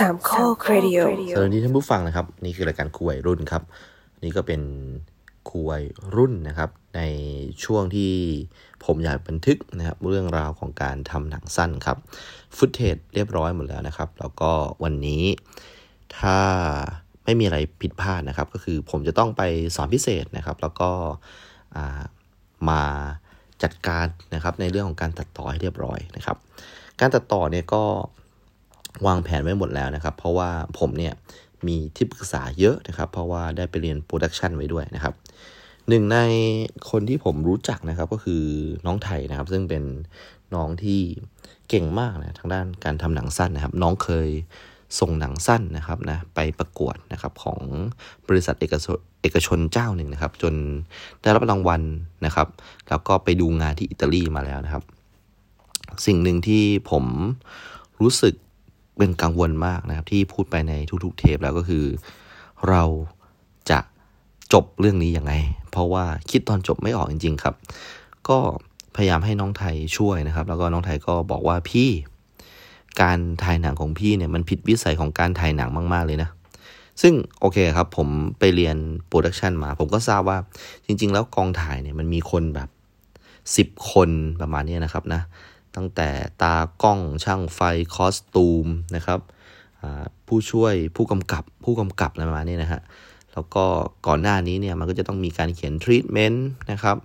สามข้อครดิโอสวัสดีท่านผู้ฟังนะครับ นี่คือรายการคุยวัยรุ่นครับ นี่ก็เป็นคุยวัยรุ่นนะครับ ในช่วงที่ผมอยากบันทึกนะครับ เรื่องราวของการทำหนังสั้นครับ ฟุตเทจเรียบร้อยหมดแล้วนะครับ แล้วก็วันนี้ถ้าไม่มีอะไรผิดพลาดนะครับ ก็คือผมจะต้องไปสอนพิเศษนะครับ แล้วก็อ่ามาจัดการนะครับในเรื่องของการตัดต่อให้เรียบร้อยนะครับ การตัดต่อเนี่ยก็ วางแผนไว้หมดแล้วนะครับ เพราะว่าผมเนี่ยมีที่ปรึกษาเยอะนะครับ เพราะว่าได้ไปเรียนโปรดักชันไว้ด้วยนะครับหนึ่งในคนที่ผมรู้จักนะครับก็คือน้องไทยนะครับ ซึ่งเป็นน้องที่เก่งมากนะทางด้านการทำหนังสั้นนะครับ น้องเคยส่งหนังสั้นนะครับนะไปประกวดนะครับของบริษัทเอกชนเอกชนเจ้าหนึ่งนะครับ จนได้รับรางวัลนะครับ แล้วก็ไปดูงานที่อิตาลีมาแล้วนะครับ สิ่งหนึ่งที่ผมรู้สึก เป็นกังวลมากนะครับ ที่พูดไปในทุกๆเทปแล้วก็คือ เราจะจบเรื่องนี้ยังไง เพราะว่าคิดตอนจบไม่ออกจริง ๆ ครับ ก็พยายามให้น้องไทยช่วยนะครับ แล้วก็น้องไทยก็บอกว่าพี่การถ่ายหนังของพี่เนี่ยมันผิดวิสัยของการถ่ายหนังมาก ๆ เลยนะ ซึ่งโอเคครับ ผมไปเรียน production มา ผมก็ทราบว่าจริง ๆ แล้วกองถ่ายเนี่ยมันมีคนแบบสิบคนประมาณนี้นะครับนะ ตั้งแต่ตากล้องช่างไฟ costume นะครับผู้ช่วยผู้กำกับผู้กำกับอะไรประมาณนี้นะฮะแล้วก็ก่อนหน้านี้เนี่ยมันก็จะต้องมีการเขียนทรีทเมนต์นะครับ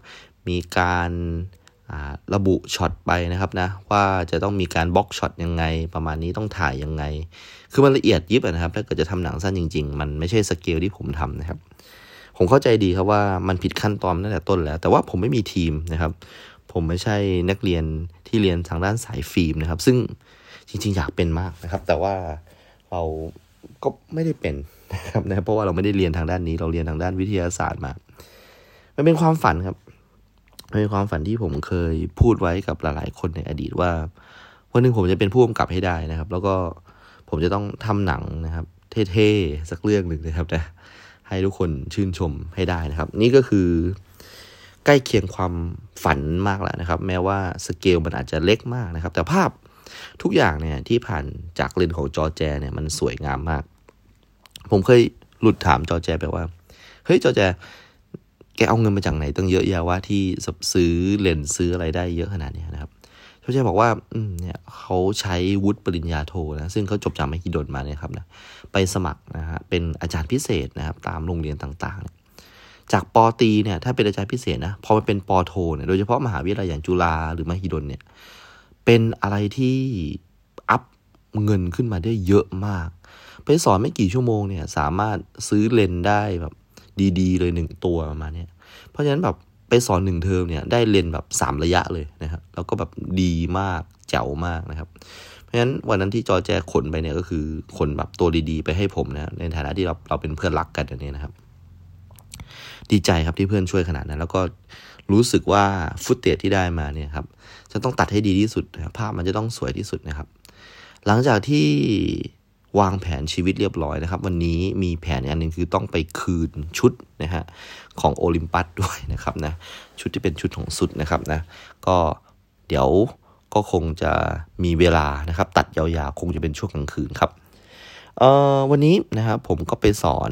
มีการระบุช็อตไปนะครับนะว่าจะต้องมีการ block shot ยังไง ประมาณนี้ต้องถ่ายยังไง คือมันละเอียดยิบนะครับถ้าเกิดจะทำหนังสั้นจริง ๆ มันไม่ใช่สเกลที่ผมทำนะครับ ผมเข้าใจดีครับว่ามันผิดขั้นตอนตั้งแต่ต้นแล้ว แต่ว่าผมไม่มีทีมนะครับ ผมไม่ใช่นักเรียนที่เรียนทางด้านสายฟิล์มนะครับ ซึ่งจริงๆอยากเป็นมากนะครับ แต่ว่าเราก็ไม่ได้เป็นนะครับนะเพราะว่าเราไม่ได้เรียนทางด้านนี้ เราเรียนทางด้านวิทยาศาสตร์มา มันเป็นความฝันครับมันเป็นความฝันที่ผมเคยพูดไว้กับหลายๆคนในอดีตว่าวันหนึ่งผมจะเป็นผู้กำกับให้ได้นะครับ แล้วก็ผมจะต้องทำหนังนะครับ เท่ๆสักเรื่องหนึ่งนะครับนะให้ทุกคนชื่นชมให้ได้นะครับ นี่ก็คือ ใกล้เคียงความฝันมากแล้วนะครับ แม้ว่าสเกลมันอาจจะเล็กมากนะครับ แต่ภาพทุกอย่างเนี่ยที่ผ่านจากเลนของจอแจเนี่ยมันสวยงามมาก ผมเคยหลุดถามจอแจไปว่า เฮ้ยจอแจ แกเอาเงินมาจากไหนตั้งเยอะแยะว่าที่ซื้อเลนซื้ออะไรได้เยอะขนาดเนี้ยนะครับจอแจบอกว่าอืมเนี่ยเขาใช้วุฒิปริญญาโทนะซึ่งเขาจบจากมหิดลมาเนี่ยครับนะไปสมัครนะฮะเป็นอาจารย์พิเศษนะครับ ตามโรงเรียนต่างๆ จากปอตีเนี่ยถ้าเป็นอาจารย์พิเศษนะพอมันเป็นปอโทเนี่ยโดยเฉพาะมหาวิทยาลัยอย่างจุฬาหรือมหิดลเนี่ยเป็นอะไรที่อัพเงินขึ้นมาได้เยอะมาก ไปสอนไม่กี่ชั่วโมงเนี่ยสามารถซื้อเลนได้แบบดีๆ เลยหนึ่งตัวประมาณเนี้ยเพราะฉะนั้นแบบไปสอนหนึ่งเทอมเนี่ยได้เลนแบบสามระยะเลยนะครับแล้วก็แบบดีมากเจ๋วมากนะครับ เพราะฉะนั้นวันนั้นที่จอแจขนไปเนี่ยก็คือขนแบบตัวดีๆ ไปให้ผมนะในฐานะที่เราเราเป็นเพื่อนรักกันอันนี้นะครับ ดีใจครับที่เพื่อนช่วยขนาดนั้น แล้วก็รู้สึกว่าฟุตเตียที่ได้มาเนี่ยครับจะต้องตัดให้ดีที่สุดภาพมันจะต้องสวยที่สุดนะครับ หลังจากที่วางแผนชีวิตเรียบร้อยนะครับ วันนี้มีแผนอันหนึ่งคือต้องไปคืนชุดนะฮะของโอลิมปัสด้วยนะครับนะชุดที่เป็นชุดของสุดนะครับนะก็เดี๋ยวก็คงจะมีเวลานะครับ ตัดยาวๆ คงจะเป็นช่วงกลางคืนครับเอ่อวันนี้นะครับผมก็ไปสอน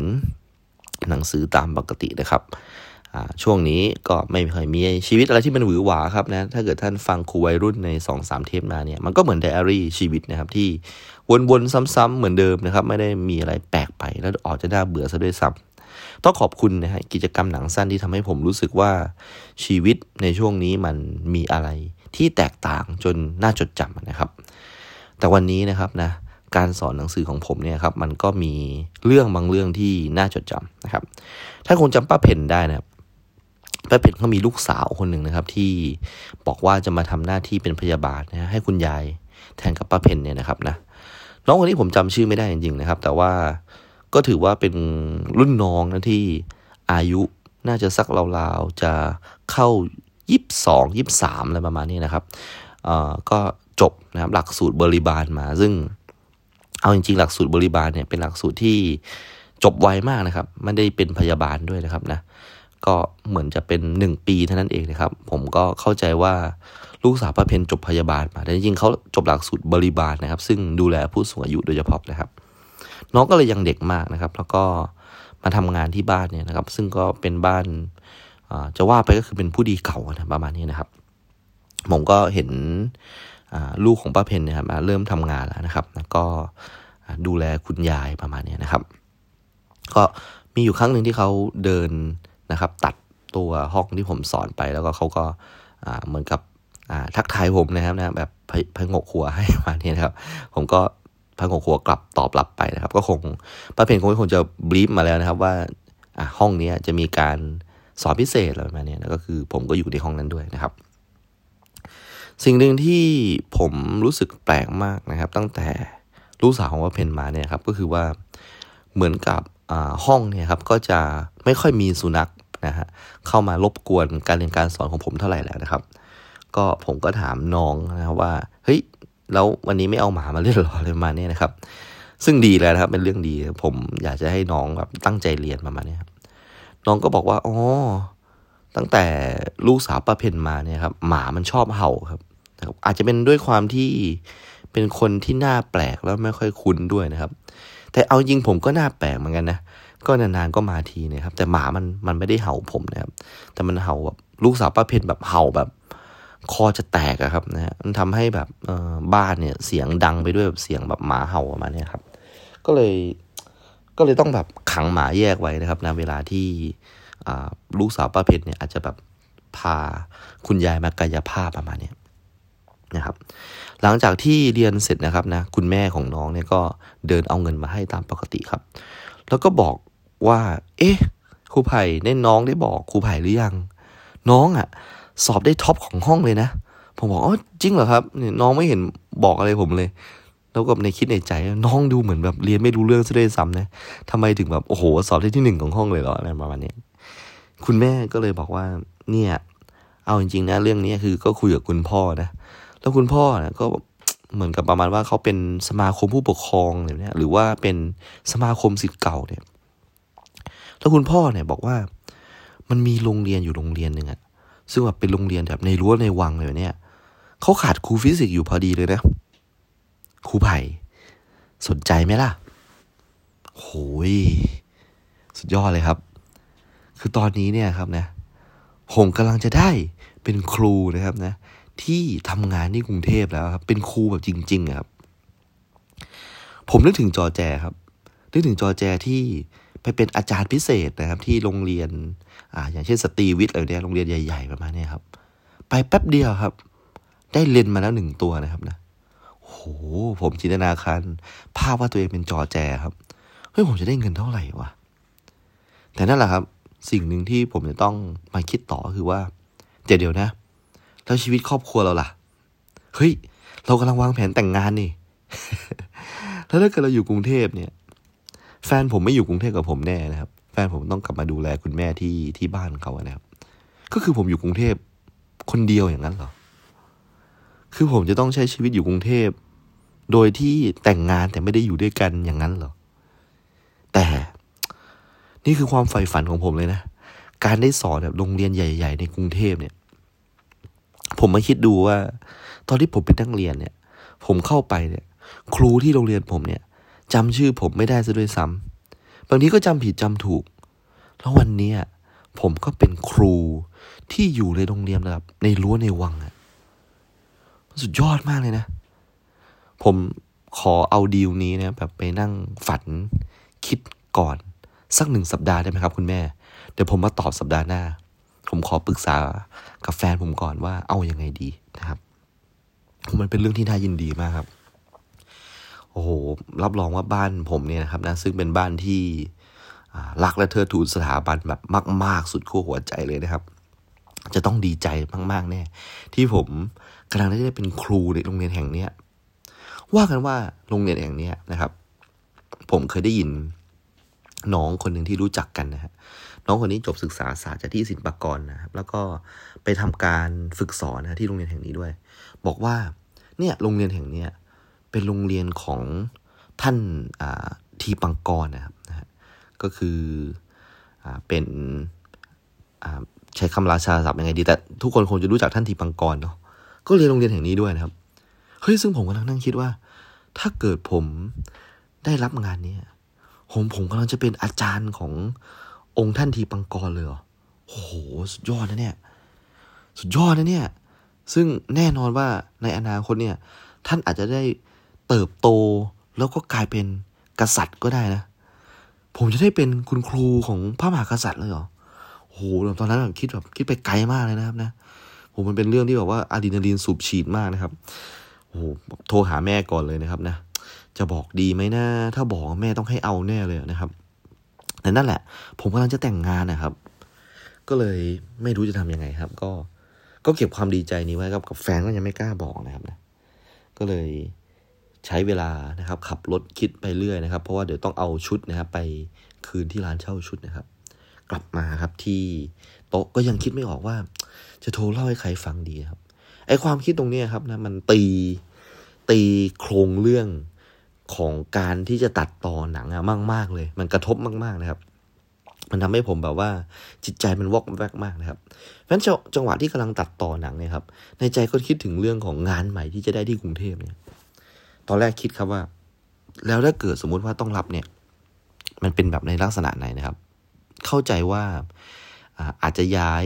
หนังสือตามปกตินะครับช่วงนี้ก็ไม่เคยมีชีวิตอะไรที่มันหวือหวาครับนะถ้าเกิดท่านฟังครูวัยรุ่นใน2อสเทปมาเนี่ยมันก็เหมือนไดอารี่ชีวิตนะครับที่วนๆซ้ำๆเหมือนเดิมนะครับไม่ได้มีอะไรแปลกไปแล้วออกจะน่าเบื่อซะด้วยซ้ำต้องขอบคุณนะฮะกิจกรรมหนังสั้นที่ทำให้ผมรู้สึกว่าชีวิตในช่วงนี้มันมีอะไรที่แตกต่างจนน่าจดจำนะครับ แต่วันนี้นะครับนะ การสอนหนังสือของผมเนี่ยครับมันก็มีเรื่องบางเรื่องที่น่าจดจำนะครับ ถ้าคงจำป้าเพนได้นะครับป้าเพนเขามีลูกสาวคนหนึ่งนะครับ ที่บอกว่าจะมาทำหน้าที่เป็นพยาบาลนะให้คุณยายแทนกับป้าเพนเนี่ยนะครับนะน้องคนนี้ผมจำชื่อไม่ได้จริงๆนะครับ แต่ว่าก็ถือว่าเป็นรุ่นน้องนะที่อายุน่าจะสักราวๆจะเข้ายี่สิบสองยี่สิบสามอะไรประมาณนี้นะครับเอ่อก็จบนะครับหลักสูตรบริบาลมา ซึ่ง เอาจริงๆหลักสูตรบริบาลเนี่ยเป็นหลักสูตรที่จบไวมากนะครับ ไม่ได้เป็นพยาบาลด้วยนะครับนะ ก็เหมือนจะเป็นหนึ่งปีเท่านั้นเองนะครับ ผมก็เข้าใจว่าลูกสาวป้าเพนจบพยาบาลมา แต่จริงๆเขาจบหลักสูตรบริบาลนะครับ ซึ่งดูแลผู้สูงอายุโดยเฉพาะนะครับ น้องก็เลยยังเด็กมากนะครับ แล้วก็มาทำงานที่บ้านเนี่ยนะครับ ซึ่งก็เป็นบ้านจะว่าไปก็คือเป็นผู้ดีเก่านะประมาณนี้นะครับ ผมก็เห็น ลูกของป้าเพนนี่ยครับเริ่มทำงานแล้วนะครับ แล้วก็ดูแลคุณยายประมาณนี้นะครับ ก็มีอยู่ครั้งหนึ่งที่เขาเดินนะครับ ตัดตัวห้องที่ผมสอนไป แล้วก็เขาก็เหมือนกับทักทายผมนะครับนะแบบพงกหัวให้มาเนี่ยนะครับ ผมก็พงกหัวกลับตอบรับไปนะครับ ก็คงป้าเพนคงคงจะบลีฟมาแล้วนะครับ ว่าห้องนี้จะมีการสอนพิเศษอะไรประมาณนี้นะก็คือผมก็อยู่ในห้องนั้นด้วยนะครับ สิ่งหนึ่งที่ผมรู้สึกแปลกมากนะครับ ตั้งแต่ลูกสาวของว่าเพนมาเนี่ยครับก็คือว่าเหมือนกับห้องเนี่ยครับก็จะไม่ค่อยมีสุนัขนะฮะเข้ามารบกวนการเรียนการสอนของผมเท่าไหร่แล้วนะครับ ก็ผมก็ถามน้องนะครับว่าเฮ้ยแล้ววันนี้ไม่เอาหมามาเล่นหรออะไรมาณนี้นะครับ ซึ่งดีแล้วนะครับ เป็นเรื่องดี ผมอยากจะให้น้องแบบตั้งใจเรียนประมาณนี้ครับน้องก็บอกว่าอ๋อตั้งแต่ลูกสาวป้าเพนมาเนี่ยครับหมามันชอบเห่าครับ อาจจะเป็นด้วยความที่เป็นคนที่หน้าแปลกแล้วไม่ค่อยคุ้นด้วยนะครับ แต่เอาจริงผมก็หน้าแปลกเหมือนกันนะก็นานๆก็มาทีนะครับ แต่หมามันมันไม่ได้เห่าผมนะครับ แต่มันเห่าแบบลูกสาวป้าเพนแบบเห่าแบบ คอจะแตกอะครับนะฮะมันทำให้แบบเออบ้านเนี่ยเสียงดังไปด้วยแบบเสียงแบบหมาเห่าประมาณนี้ครับ ก็เลยก็เลยต้องแบบขังหมาแยกไว้นะครับนะเวลาที่ลูกสาวป้าเพชรเนี่ยอาจจะแบบพาคุณยายมากายภาพประมาณนี้ นะครับ หลังจากที่เรียนเสร็จนะครับนะคุณแม่ของน้องเนี่ยก็เดินเอาเงินมาให้ตามปกติครับ แล้วก็บอกว่า เอ๊ะครูไผ่เน่น้องได้บอกครูไผ่หรือยัง น้องอะ่ะ สอบได้ท็อปของห้องเลยนะ ผมบอกอ๋อจริงเหรอครับเนี่ยน้องไม่เห็นบอกอะไรผมเลย แล้วก็ในคิดในใจน้องดูเหมือนแบบเรียนไม่รู้เรื่องซะด้วยซ้ำนะทำไมถึงแบบโอ้โหสอบได้ที่หนึ่งของห้องเลยเหรออะไรประมาณนี้คุณแม่ก็เลยบอกว่า เนี่ย เอาจริงๆนะเรื่องนี้คือก็คุยกับคุณพ่อนะ แล้วคุณพ่อนะก็เหมือนกับประมาณว่าเขาเป็นสมาคมผู้ปกครองเนี่ย หรือว่าเป็นสมาคมสิทธิ์เก่าเนี่ย แล้วคุณพ่อเนี่ยบอกว่า มันมีโรงเรียนอยู่โรงเรียนหนึ่งอะซึ่งแบบเป็นโรงเรียนแบบในรั้วในวังเลยเนี่ยเขาขาดครูฟิสิกส์อยู่พอดีเลยนะครูไผ่สนใจไหมล่ะโหยสุดยอดเลยครับ คือตอนนี้เนี่ยครับนะผมกำลังจะได้เป็นครูนะครับนะ ที่ทำงานที่กรุงเทพแล้วครับ เป็นครูแบบจริงๆครับ ผมนึกถึงจอแจครับนึกถึงจอแจที่ไปเป็นอาจารย์พิเศษนะครับ ที่โรงเรียน อ่า อย่างเช่นสตรีวิทย์อะไรเนี่ยโรงเรียนใหญ่ ๆ ประมาณนี้ครับ ไปแป๊บเดียวครับ ได้เลนมาแล้วหนึ่งตัวนะครับนะโหผมจินตนาการภาพว่าตัวเองเป็นจอแจครับเฮ้ยผมจะได้เงินเท่าไหร่วะแต่นั่นแหละครับ สิ่งหนึ่งที่ผมจะต้องมาคิดต่อคือว่าเดี๋ยวเดี๋ยวนะ แล้วชีวิตครอบครัวเราล่ะ เฮ้ย เรากำลังวางแผนแต่งงานนี่ แล้วถ้าเกิดเราอยู่กรุงเทพเนี่ย แฟนผมไม่อยู่กรุงเทพกับผมแน่นะครับ แฟนผมต้องกลับมาดูแลคุณแม่ที่ที่บ้านเขานะครับ ก็คือผมอยู่กรุงเทพคนเดียวอย่างนั้นเหรอ คือผมจะต้องใช้ชีวิตอยู่กรุงเทพ โดยที่แต่งงานแต่ไม่ได้อยู่ด้วยกันอย่างนั้นเหรอ แต่นี่คือความใฝ่ฝันของผมเลยนะ การได้สอนแบบโรงเรียนใหญ่ ๆ ในกรุงเทพเนี่ย ผมมาคิดดูว่า ตอนที่ผมเป็นนักเรียนเนี่ย ผมเข้าไปเนี่ย ครูที่โรงเรียนผมเนี่ยจำชื่อผมไม่ได้ซะด้วยซ้ำบางทีก็จำผิดจำถูก แล้ววันนี้ผมก็เป็นครูที่อยู่ในโรงเรียนระดับในรั้วในวังอะสุดยอดมากเลยนะ ผมขอเอาดีลนี้นะแบบไปนั่งฝันคิดก่อน สักหนึ่งสัปดาห์ได้ไหมครับ คุณแม่ เดี๋ยวผมมาตอบสัปดาห์หน้า ผมขอปรึกษากับแฟนผมก่อนว่าเอาอยัางไงดีนะครับ มันเป็นเรื่องที่น่ายินดีมากครับ โอ้โห รับรองว่าบ้านผมเนี่ยนะครับนะซึ่งเป็นบ้านที่รักและเธอทูนสถาบันแบบมาก ๆ สุดขั้วหัวใจเลยนะครับ จะต้องดีใจมากๆแน่ที่ผมกำลังได้เป็นครูในโรงเรียนแห่งเนี้ยว่ากันว่าโรงเรียนแห่งเนี้ยนะครับ ผมเคยได้ยินน้องคนหนึ่งที่รู้จักกันนะฮะ น้องคนนี้จบศึกษาศาสตร์จากที่ศิลปากรนะครับ แล้วก็ไปทำการฝึกสอนนะที่โรงเรียนแห่งนี้ด้วย บอกว่าเนี่ยโรงเรียนแห่งเนี้ยเป็นโรงเรียนของท่านทีปังกรนะครับนะฮะก็คืออเป็นใช้คำราชาศัพท์ยังไงดี แต่ทุกคนคงจะรู้จักท่านทีปังกรเนาะก็เรียนโรงเรียนแห่งนี้ด้วยนะครับ เฮ้ยซึ่งผมกำลังนั่งคิดว่า ถ้าเกิดผมได้รับงานนี้ผมผมกำลังจะเป็นอาจารย์ของ องค์ท่านทีปังกรเลยเหรอโอ้โหสุดยอดนะเนี่ย สุดยอดนะเนี่ย ซึ่งแน่นอนว่าในอนาคตเนี่ย ท่านอาจจะได้เติบโตแล้วก็กลายเป็นกษัตริย์ก็ได้นะ ผมจะได้เป็นคุณครูของพระมหากษัตริย์เลยเหรอโอ้โหตอนนั้นแบบคิดแบบคิดไปไกลมากเลยนะครับนะผมมันเป็นเรื่องที่แบบว่าอะดรีนาลีนสูบฉีดมากนะครับโอ้โหโทรหาแม่ก่อนเลยนะครับนะ จะบอกดีไหมนะ ถ้าบอกแม่ต้องให้เอาแน่เลยนะครับ แต่นั่นแหละ ผมกำลังจะแต่งงานนะครับ ก็เลยไม่รู้จะทำยังไงครับ ก็ก็เก็บความดีใจนี้ไว้ครับ กับแฟนก็ยังไม่กล้าบอกนะครับนะก็เลยใช้เวลานะครับ ขับรถคิดไปเรื่อยนะครับ เพราะว่าเดี๋ยวต้องเอาชุดนะครับ ไปคืนที่ร้านเช่าชุดนะครับ กลับมาครับที่โต๊ะก็ยังคิดไม่ออกว่า จะโทรเล่าให้ใครฟังดีครับไอความคิดตรงนี้ครับนะมันตีตีโครงเรื่อง ของการที่จะตัดต่อหนังอะมาก ๆ เลย มันกระทบมากๆนะครับ มันทำให้ผมแบบว่าจิตใจมันวอกแวกมากนะครับเพราะฉะนั้นจังหวะที่กำลังตัดต่อหนังเนี่ยครับในใจก็คิดถึงเรื่องของงานใหม่ที่จะได้ที่กรุงเทพเนี่ยตอนแรกคิดครับว่า แล้วถ้าเกิดสมมุติว่าต้องรับเนี่ย มันเป็นแบบในลักษณะไหนนะครับ เข้าใจว่าอาจจะย้าย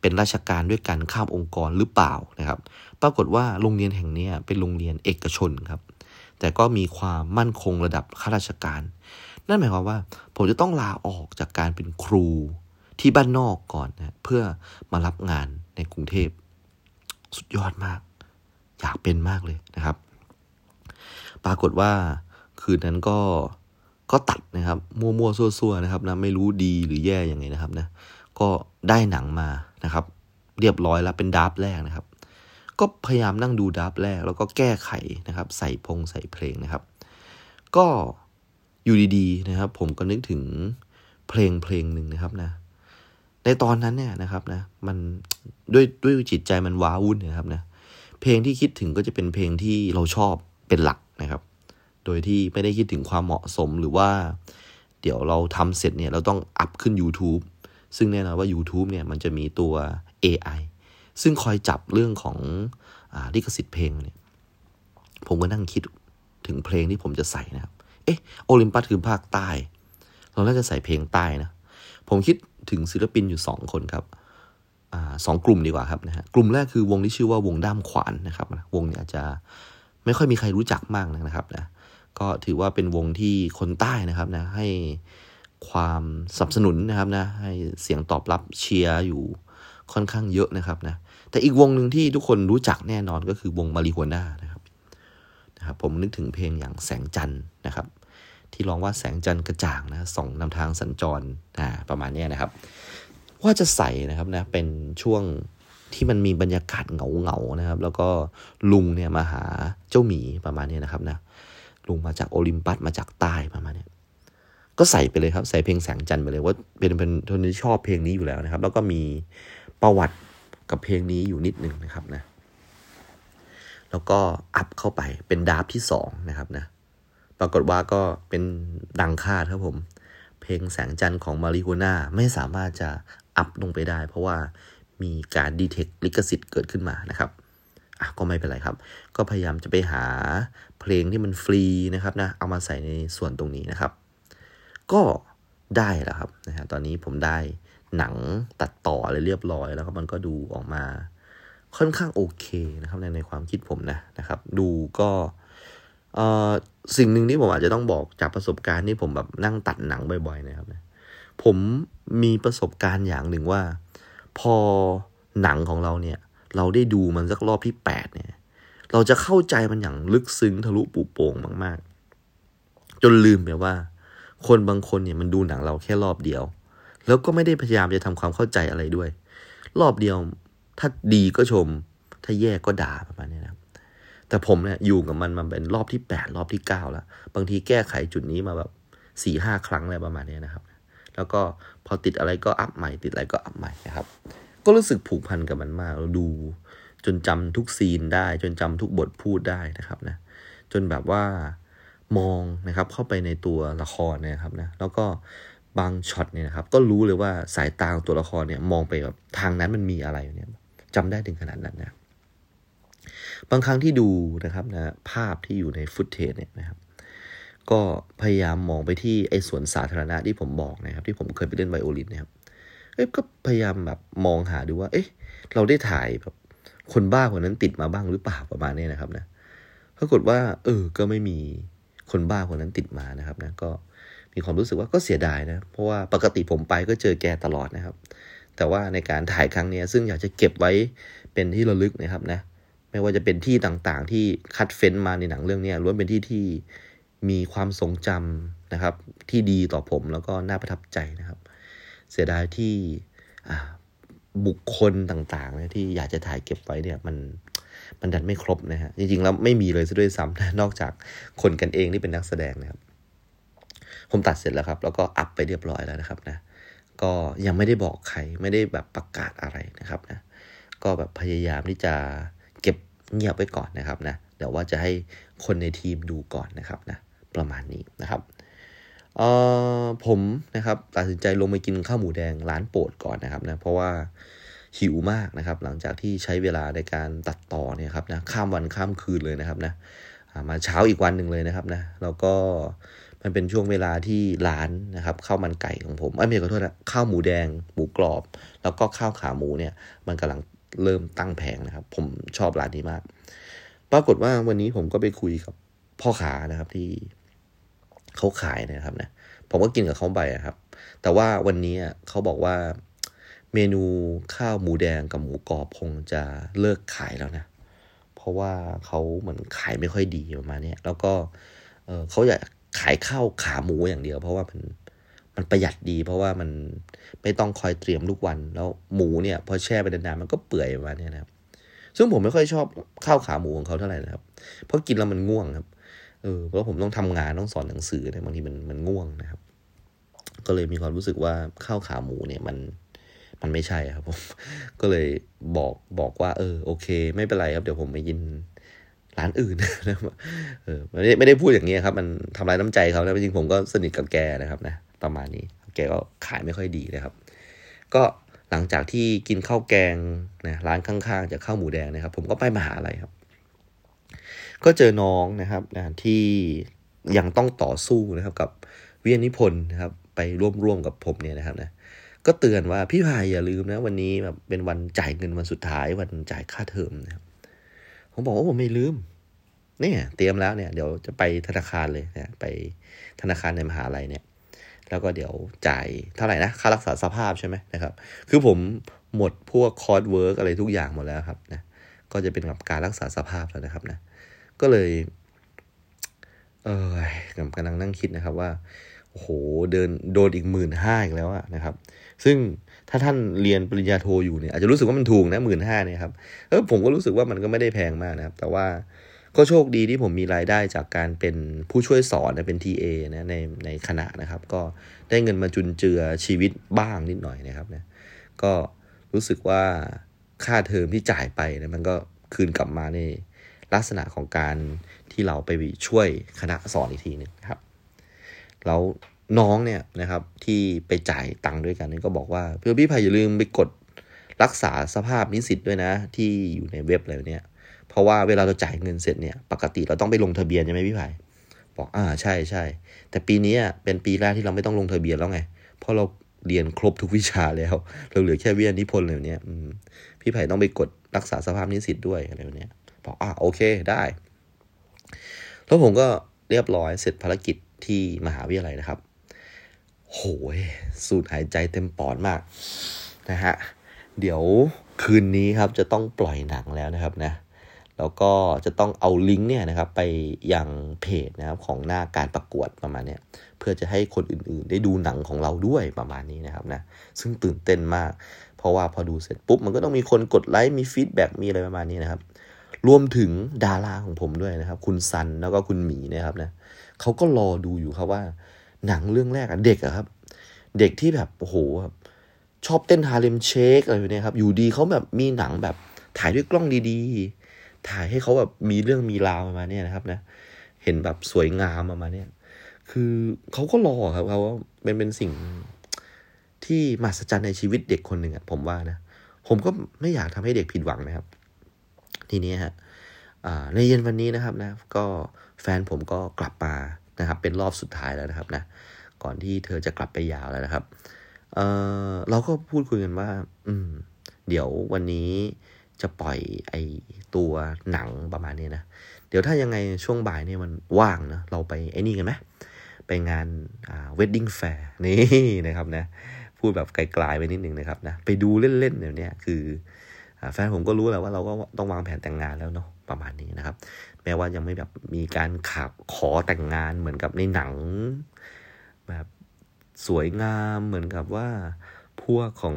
เป็นราชการด้วยกันข้ามองค์กรหรือเปล่านะครับ ปรากฏว่าโรงเรียนแห่งนี้เป็นโรงเรียนเอกชนครับ แต่ก็มีความมั่นคงระดับข้าราชการ นั่นหมายความว่า ผมจะต้องลาออกจากการเป็นครูที่บ้านนอกก่อนนะเพื่อมารับงานในกรุงเทพ สุดยอดมาก อยากเป็นมากเลยนะครับ ปรากฏว่าคืนนั้นก็ก็ตัดนะครับ มั่วๆซั่วๆนะครับนะไม่รู้ดีหรือแย่ยังไงนะครับนะก็ได้หนังมานะครับ เรียบร้อยแล้วเป็นดับแรกนะครับ ก็พยายามนั่งดูดับแรก แล้วก็แก้ไขนะครับ ใส่พงใส่เพลงนะครับ ก็อยู่ดีๆนะครับ ผมก็นึกถึงเพลงเพลงหนึ่งนะครับนะ ในตอนนั้นเนี่ยนะครับนะ มันด้วยด้วยจิตใจมันว้าวุ่นนะครับนะ เพลงที่คิดถึงก็จะเป็นเพลงที่เราชอบเป็นหลักนะครับ โดยที่ไม่ได้คิดถึงความเหมาะสมหรือว่าเดี๋ยวเราทำเสร็จเนี่ยเราต้องอัพขึ้น YouTube ซึ่งแน่นอนว่า YouTube เนี่ยมันจะมีตัว AI ซึ่งคอยจับเรื่องของอลิขสิทธิ์เพลงเนี่ยผมก็นั่งคิดถึงเพลงที่ผมจะใส่นะครับ เอ๊ะโอลิมปัสคือภาคใต้ เราน่าจะใส่เพลงใต้นะ ผมคิดถึงศิลปินอยู่สองคนครับอสองกลุ่มดีกว่าครับนะฮะ กลุ่มแรกคือวงที่ชื่อว่าวงด้ามขวานนะครับ วงเนี่ยจะไม่ค่อยมีใครรู้จักมากนะครับนะ ก็ถือว่าเป็นวงที่คนใต้นะครับนะให้ความสนับสนุนนะครับนะให้เสียงตอบรับเชียร์อยู่ค่อนข้างเยอะนะครับนะ แต่อีกวงหนึ่งที่ทุกคนรู้จักแน่นอนก็คือวงมาริโฮน่านะครับนะครับ ผมนึกถึงเพลงอย่างแสงจันทร์นะครับ ที่ร้องว่าแสงจันทร์กระจ่างนะส่องนำทางสัญจรนะประมาณนี้นะครับ ว่าจะใส่นะครับนะเป็นช่วงที่มันมีบรรยากาศเหงาเงานะครับ แล้วก็ลุงเนี่ยมาหาเจ้าหมีประมาณนี้นะครับนะลุงมาจากโอลิมปัสมาจากใต้ประมาณนี้ก็ใส่ไปเลยครับ ใส่เพลงแสงจันทร์ไปเลยว่าเป็นเป็นคนที่ชอบเพลงนี้อยู่แล้วนะครับ แล้วก็มีประวัติ กับเพลงนี้อยู่นิดนึงนะครับนะ แล้วก็อัพเข้าไปเป็นดาร์ฟที่สองนะครับนะ ปรากฏว่าก็เป็นดังคาดครับผม เพลงแสงจันทร์ของมาริโฮน่าไม่สามารถจะอัพลงไปได้ เพราะว่ามีการดีเทคลิขสิทธิ์เกิดขึ้นมานะครับอะก็ไม่เป็นไรครับ ก็พยายามจะไปหาเพลงที่มันฟรีนะครับนะ เอามาใส่ในส่วนตรงนี้นะครับ ก็ได้แล้วครับนะฮะตอนนี้ผมได้ หนังตัดต่ออะไรเรียบร้อย แล้วก็มันก็ดูออกมาค่อนข้างโอเคนะครับในในความคิดผมนะนะครับ ดูก็เอ่อสิ่งหนึ่งที่ผมอาจจะต้องบอกจากประสบการณ์ที่ผมแบบนั่งตัดหนังบ่อยๆนะครับนะผมมีประสบการณ์อย่างหนึ่งว่า พอหนังของเราเนี่ย เราได้ดูมันสักรอบที่แปดเนี่ย เราจะเข้าใจมันอย่างลึกซึ้งทะลุปูโป่งมาก ๆ จนลืมไปว่า คนบางคนเนี่ยมันดูหนังเราแค่รอบเดียว แล้วก็ไม่ได้พยายามจะทำความเข้าใจอะไรด้วย รอบเดียว ถ้าดีก็ชม ถ้าแย่ก็ด่าประมาณนี้นะแต่ผมเนี่ยอยู่กับมันมาเป็นรอบที่แปดรอบที่เก้าแล้ว บางทีแก้ไขจุดนี้มาแบบสี่ห้าครั้งอะไรประมาณนี้นะครับ แล้วก็พอติดอะไรก็อัพใหม่ ติดอะไรก็อัพใหม่นะครับ ก็รู้สึกผูกพันกับมันมากเราดู จนจำทุกซีนได้ จนจำทุกบทพูดได้นะครับนะ จนแบบว่ามองนะครับเข้าไปในตัวละครนะครับนะ แล้วก็ บางช็อตเนี่ยนะครับ ก็รู้เลยว่าสายตาของตัวละครเนี่ยมองไปแบบทางนั้นมันมีอะไรเนี่ยจำได้ถึงขนาดนั้นนะบางครั้งที่ดูนะครับนะภาพที่อยู่ในฟุตเทจเนี่ยนะครับ ก็พยายามมองไปที่ไอ้สวนสาธารณะที่ผมบอกนะครับ ที่ผมเคยไปเล่นไวโอลินนะครับเอ๊ะก็พยายามแบบมองหาดูว่า เอ๊ะ เราได้ถ่ายแบบคนบ้าคนนั้นติดมาบ้างหรือเปล่าประมาณนี้นะครับนะปรากฏว่า เออ ก็ไม่มีคนบ้าคนนั้นติดมานะครับนะก็ มีความรู้สึกว่าก็เสียดายนะ เพราะว่าปกติผมไปก็เจอแกตลอดนะครับ แต่ว่าในการถ่ายครั้งนี้ซึ่งอยากจะเก็บไว้เป็นที่ระลึกนะครับนะ ไม่ว่าจะเป็นที่ต่างๆ ที่คัดเฟ้นมาในหนังเรื่องนี้ล้วนเป็นที่ที่มีความทรงจำนะครับ ที่ดีต่อผมแล้วก็น่าประทับใจนะครับ เสียดายที่บุคคลต่างๆนะที่อยากจะถ่ายเก็บไว้เนี่ยมันมันดันไม่ครบนะฮะจริงๆแล้วไม่มีเลยซะด้วยซ้ำนะนอกจากคนกันเองที่เป็นนักแสดงนะครับ ผมตัดเสร็จแล้วครับ แล้วก็อัพไปเรียบร้อยแล้วนะครับนะ ก็ยังไม่ได้บอกใครไม่ได้แบบประกาศอะไรนะครับนะ ก็แบบพยายามที่จะเก็บเงียบไว้ก่อนนะครับนะเดี๋ยวว่าจะให้คนในทีมดูก่อนนะครับนะประมาณนี้นะครับเออผมนะครับตัดสินใจลงไปกินข้าวหมูแดงร้านโปรดก่อนนะครับนะเพราะว่าหิวมากนะครับ หลังจากที่ใช้เวลาในการตัดต่อเนี่ยครับนะข้ามวันข้ามคืนเลยนะครับนะมาเช้าอีกวันหนึ่งเลยนะครับนะแล้วก็ มันเป็นช่วงเวลาที่ร้านนะครับข้าวมันไก่ของผมไม่ขอโทษนะข้าวหมูแดงหมูกรอบ แล้วก็ข้าวขาหมูเนี่ย มันกำลังเริ่มตั้งแผงนะครับ ผมชอบร้านนี้มาก ปรากฏว่าวันนี้ผมก็ไปคุยกับพ่อขานะครับที่เขาขายนะครับนะผมก็กินกับเขาไปครับ แต่ว่าวันนี้เขาบอกว่าเมนูข้าวหมูแดงกับหมูกรอบคงจะเลิกขายแล้วนะ เพราะว่าเขาเหมือนขายไม่ค่อยดีประมาณนี้แล้วก็เเขาอยาก ขายข้าวขาหมูอย่างเดียว เพราะว่ามันมันประหยัดดี เพราะว่ามันไม่ต้องคอยเตรียมทุกวัน แล้วหมูเนี่ย พอแช่ไปนานๆมันก็เปื่อยประมาณนี้นะครับ ซึ่งผมไม่ค่อยชอบข้าวขาหมูของเขาเท่าไหร่นะครับ เพราะกินแล้วมันง่วงครับเออเพราะผมต้องทำงานต้องสอนหนังสือเนี่ยบางทีมันมันง่วงนะครับ ก็เลยมีความรู้สึกว่าข้าวขาหมูเนี่ยมันมันไม่ใช่ครับผมก็เลยบอกบอกว่า เออโอเค ไม่เป็นไรครับเดี๋ยวผมไปกิน ร้านอื่นนะเออไม่ได้ไม่ได้พูดอย่างนี้ครับ มันทำลายน้ำใจเขานะจริงผมก็สนิทกับแกนะครับนะประมาณนี้แกก็ขายไม่ค่อยดีนะครับ ก็หลังจากที่กินข้าวแกงนะร้านข้างๆจากข้าวหมูแดงนะครับ ผมก็ไปมหาลัยครับ ก็เจอน้องนะครับนะที่ยังต้องต่อสู้นะครับ กับวิทยานิพนธ์นะครับ ไปร่วมๆกับผมเนี่ยนะครับนะก็เตือนว่าพี่พายอย่าลืมนะ วันนี้แบบเป็นวันจ่ายเงินวันสุดท้ายวันจ่ายค่าเทอมนะครับผมบอกว่าผมไม่ลืม เนี่ยเตรียมแล้วเนี่ยเดี๋ยวจะไปธนาคารเลยนะไปธนาคารในมหาลัยเนี่ย แล้วก็เดี๋ยวจ่ายเท่าไหร่นะค่ารักษาสภาพใช่ไหมนะครับ คือผมหมดพวก coursework อะไรทุกอย่างหมดแล้วครับนะก็จะเป็นกับการรักษาสภาพแล้วนะครับนะก็เลย เออกำลังนั่งคิดนะครับว่าโอ้โหเดินโดนอีกหมื่นห้าอีกแล้วอะนะครับ ซึ่งถ้าท่านเรียนปริญญาโทอยู่เนี่ยอาจจะรู้สึกว่ามันถูกนะหมื่นห้าเนี่ยครับเออผมก็รู้สึกว่ามันก็ไม่ได้แพงมากนะครับ แต่ว่า ก็โชคดีที่ผมมีรายได้จากการเป็นผู้ช่วยสอนนะเป็น TA นะในในคณะนะครับ ก็ได้เงินมาจุนเจือชีวิตบ้างนิดหน่อยนะครับนะก็รู้สึกว่าค่าเทอมที่จ่ายไปนะมันก็คืนกลับมาในลักษณะของการที่เราไปช่วยคณะสอนอีกทีหนึ่งครับแล้วน้องเนี่ยนะครับที่ไปจ่ายตังค์ด้วยกันนี่ก็บอกว่าเพื่อพี่ภัยอย่าลืมไปกดรักษาสภาพนิสิตด้วยนะ ที่อยู่ในเว็บอะไรเนี่ย เพราะว่าเวลาเราจ่ายเงินเสร็จเนี่ย ปกติเราต้องไปลงทะเบียนใช่ไหมพี่ภัยบอกอ่าใช่ใช่ แต่ปีนี้เป็นปีแรกที่เราไม่ต้องลงทะเบียนแล้วไง เพราะเราเรียนครบทุกวิชาแล้ว เราเหลือแค่วิทยานิพนธ์เลยเนี่ยพี่ไผ่ต้องไปกดรักษาสภาพนิสิตด้วยอะไรแบบนี้บอกอ่าโอเคได้ แล้วผมก็เรียบร้อยเสร็จภารกิจที่มหาวิทยาลัยนะครับ โหย สูดหายใจเต็มปอดมากนะฮะ เดี๋ยวคืนนี้ครับจะต้องปล่อยหนังแล้วนะครับนะ แล้วก็จะต้องเอาลิงก์เนี่ยนะครับไปยังเพจนะครับของหน้าการประกวดประมาณนี้เพื่อจะให้คนอื่นๆ ได้ดูหนังของเราด้วยประมาณนี้นะครับนะซึ่งตื่นเต้นมาก เพราะว่าพอดูเสร็จปุ๊บมันก็ต้องมีคนกดไลค์มี feedback มีอะไรประมาณนี้นะครับรวมถึงดาราของผมด้วยนะครับ คุณซันแล้วก็คุณหมีนะครับนะเขาก็รอดูอยู่ครับว่า หนังเรื่องแรกอะเด็กอะครับ เด็กที่แบบโอ้โหแบบชอบเต้น Harlem Shake อะไรแบบนี้ครับอยู่ดีเขาแบบมีหนังแบบถ่ายด้วยกล้องดีๆ ถ่ายให้เขาแบบมีเรื่องมีราวประมาณนี้นะครับนะ เห็นแบบสวยงามประมาณนี้คือเขาก็รอครับเขาว่าเป็นเป็นสิ่งที่มหัศจรรย์ในชีวิตเด็กคนหนึ่งอะผมว่านะ ผมก็ไม่อยากทำให้เด็กผิดหวังนะครับ ทีนี้ฮะในเย็นวันนี้นะครับนะ ก็แฟนผมก็กลับมานะครับ เป็นรอบสุดท้ายแล้วนะครับนะ ก่อนที่เธอจะกลับไปยาวแล้วนะครับเเราก็พูดคุยกันว่า อืม เดี๋ยววันนี้ จะปล่อยไอตัวหนังประมาณนี้นะ เดี๋ยวถ้ายังไงช่วงบ่ายเนี่ยมันว่างนะเราไปไอ้นี่กันไหมไปงาน wedding fair นี่นะครับนะ พูดแบบไกลๆไปนิดนึงนะครับนะ ไปดูเล่นๆเดี๋ยวนี้คือแฟนผมก็รู้แหล้วว่าเราก็ต้องวางแผนแต่งงานแล้วเนาะประมาณนี้นะครับ แม้ว่ายังไม่แบบมีการขับขอแต่งงานเหมือนกับในหนัง แบบสวยงามเหมือนกับว่าพวกของ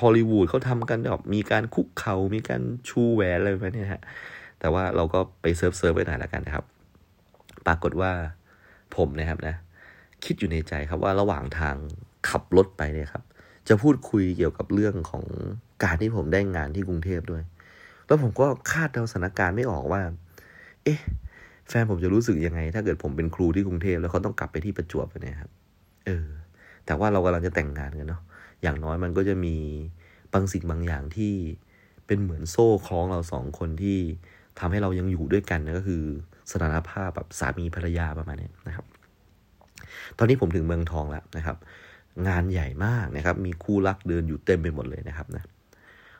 ฮอลลีวูดเขาทำกันแบบมีการคุกเข่ามีการชูแหวนอะไรแบบนี้ฮะ แต่ว่าเราก็ไปเซิร์ฟเซิร์ฟไปหน่อยแล้วกันนะครับ ปรากฏว่าผมนะครับนะ คิดอยู่ในใจครับว่าระหว่างทางขับรถไปเนี่ยครับ จะพูดคุยเกี่ยวกับเรื่องของการที่ผมได้งานที่กรุงเทพด้วย แล้วผมก็คาดเดาสถานการณ์ไม่ออกว่า เอ๊ะ แฟนผมจะรู้สึกยังไง ถ้าเกิดผมเป็นครูที่กรุงเทพแล้วเขาต้องกลับไปที่ประจวบเนี่ยครับ เออ แต่ว่าเรากำลังจะแต่งงานกันเนาะ อย่างน้อยมันก็จะมีบางสิ่งบางอย่างที่เป็นเหมือนโซ่คล้องเราสองคนที่ทำให้เรายังอยู่ด้วยกันนะก็คือสถานภาพแบบสามีภรรยาประมาณนี้นะครับ ตอนนี้ผมถึงเมืองทองแล้วนะครับ งานใหญ่มากนะครับ มีคู่รักเดินอยู่เต็มไปหมดเลยนะครับนะ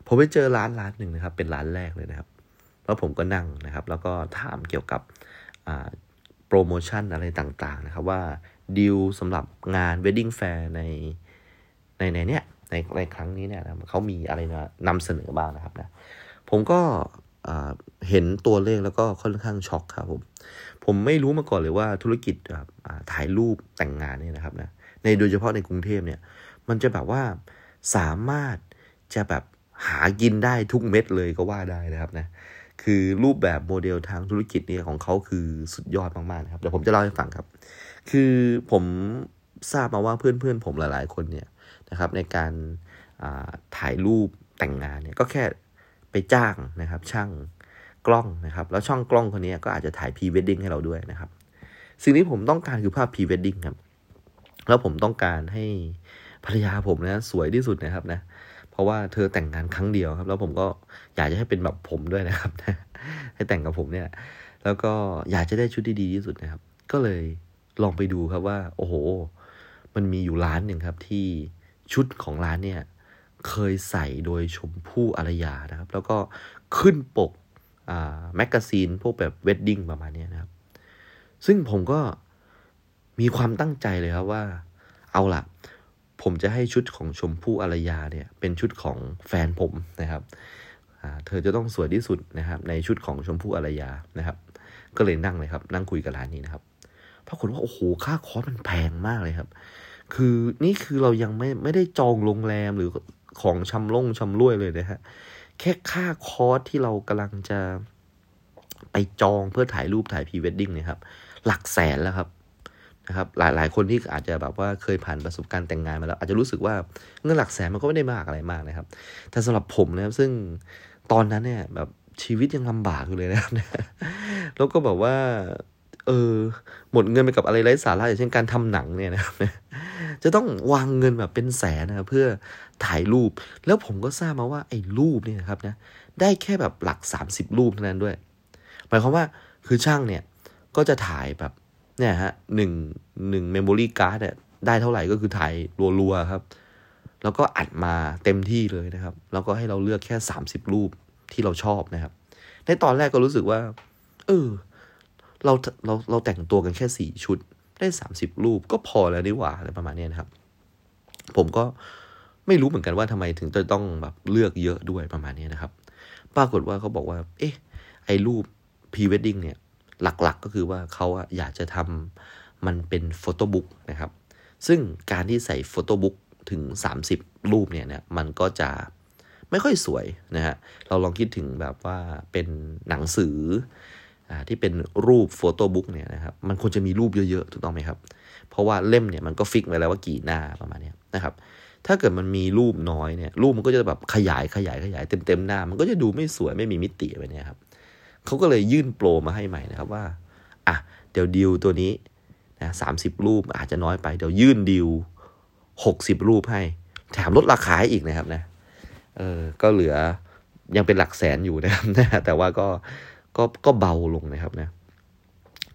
ผมไปเจอร้านร้านหนึ่งนะครับ เป็นร้านแรกเลยนะครับ แล้วผมก็นั่งนะครับ แล้วก็ถามเกี่ยวกับโปรโมชั่นอะไรต่างๆนะครับ ว่าดีลสำหรับงาน Wedding Fair ใน ในในเนี้ยในในครั้งนี้เนี่ยนะเขามีอะไรนะนำเสนอบ้างนะครับนะผมก็เห็นตัวเลขแล้วก็ค่อนข้างช็อกครับผมผมไม่รู้มาก่อนเลยว่าธุรกิจถ่ายรูปแต่งงานเนี่ยนะครับนะในโดยเฉพาะในกรุงเทพเนี่ย มันจะแบบว่าสามารถจะแบบหากินได้ทุกเม็ดเลยก็ว่าได้นะครับนะคือรูปแบบโมเดลทางธุรกิจเนี่ยของเขาคือสุดยอดมากๆนะครับเดี๋ยวผมจะเล่าให้ฟังครับ คือผมทราบมาว่าเพื่อนๆผมหลาย ๆ คนเนี่ย นะครับในการถ่ายรูปแต่งงานเนี่ยก็แค่ไปจ้างนะครับช่างกล้องนะครับ แล้วช่องกล้องคนนี้ก็อาจจะถ่ายพรีเวดดิ้งให้เราด้วยนะครับ สิ่งที่ผมต้องการคือภาพพรีเวดดิ้งครับ แล้วผมต้องการให้ภรรยาผมนะสวยที่สุดนะครับนะเพราะว่าเธอแต่งงานครั้งเดียวครับ แล้วผมก็อยากจะให้เป็นแบบผมด้วยนะครับให้แต่งกับผมเนี่ย แล้วก็อยากจะได้ชุดที่ดีที่สุดนะครับ ก็เลยลองไปดูครับว่า โอ้โห มันมีอยู่ร้านหนึ่งครับที่ ชุดของร้านเนี่ยเคยใส่โดยชมพู่อารยานะครับ แล้วก็ขึ้นปกmagazine พวกแบบ wedding ประมาณนี้นะครับ ซึ่งผมก็มีความตั้งใจเลยครับว่า เอาล่ะ ผมจะให้ชุดของชมพู่อารยาเนี่ย เป็นชุดของแฟนผมนะครับเธอจะต้องสวยที่สุดนะครับ ในชุดของชมพู่อารยานะครับ ก็เลยนั่งเลยครับ นั่งคุยกับร้านนี้นะครับปรากฏว่าโอ้โหค่าคอร์สมันแพงมากเลยครับ คือนี่คือเรายังไม่ไม่ได้จองโรงแรมหรือของชำล่งชำรวยเลยนะฮะ แค่ค่าคอร์สที่เรากำลังจะไปจองเพื่อถ่ายรูปถ่ายพรีเวดดิ้งเนี่ยครับ หลักแสนแล้วครับนะครับ หลายหลายคนที่อาจจะแบบว่าเคยผ่านประสบการณ์แต่งงานมาแล้ว อาจจะรู้สึกว่าเงินหลักแสนมันก็ไม่ได้มากอะไรมากนะครับ แต่สำหรับผมนะครับซึ่งตอนนั้นเนี่ยแบบชีวิตยังลำบากอยู่เลยนะครับแล้วก็แบบว่า เออหมดเงินไปกับอะไรไร้สาระอย่างเช่นการทำหนังเนี่ยนะครับจะต้องวางเงินแบบเป็นแสนนะครับเพื่อถ่ายรูป แล้วผมก็ทราบมาว่าไอ้รูปเนี่ยครับนะได้แค่แบบหลัก 30 รูปเท่านั้นด้วย หมายความว่าคือช่างเนี่ยก็จะถ่ายแบบเนี่ยฮะหนึ่งหนึ่ง memory card เนี่ยได้เท่าไหร่ก็คือถ่ายรัวๆครับ แล้วก็อัดมาเต็มที่เลยนะครับ แล้วก็ให้เราเลือกแค่ 30 รูปที่เราชอบนะครับ ในตอนแรกก็รู้สึกว่า เออ เราเราเราแต่งตัวกันแค่สี่ชุดได้สามสิบรูปก็พอแล้วนี่หว่าอะไรประมาณนี้นะครับ ผมก็ไม่รู้เหมือนกันว่าทำไมถึงจะต้องแบบเลือกเยอะด้วยประมาณนี้นะครับ ปรากฏว่าเขาบอกว่า เอ๊ะ ไอ้รูปพรีเวดดิ้งเนี่ย หลักๆก็คือว่าเขาอยากจะทำมันเป็น photobook นะครับ ซึ่งการที่ใส่ photobook ถึง 30 รูปเนี่ยนะมันก็จะไม่ค่อยสวยนะฮะ เราลองคิดถึงแบบว่าเป็นหนังสือ ที่เป็นรูปโฟโต้บุ๊กเนี่ยนะครับมันควรจะมีรูปเยอะๆ ถูกต้องไหมครับ เพราะว่าเล่มเนี่ยมันก็ฟิกไว้แล้วว่ากี่หน้าประมาณนี้นะครับถ้าเกิดมันมีรูปน้อยเนี่ยรูปมันก็จะแบบขยายขยายขยายเต็มเต็มหน้า มันก็จะดูไม่สวยไม่มีมิติไปเนี่ยครับเขาก็เลยยื่นโปรมาให้ใหม่นะครับว่าอะเดี๋ยวดิวตัวนี้นะสามสิบรูปอาจจะน้อยไป เดี๋ยวยื่นดิวหกสิบรูปให้ แถมลดราคาอีกนะครับนะเออก็เหลือยังเป็นหลักแสนอยู่นะครับนะแต่ว่าก็ ก็ก็เบาลงนะครับนะ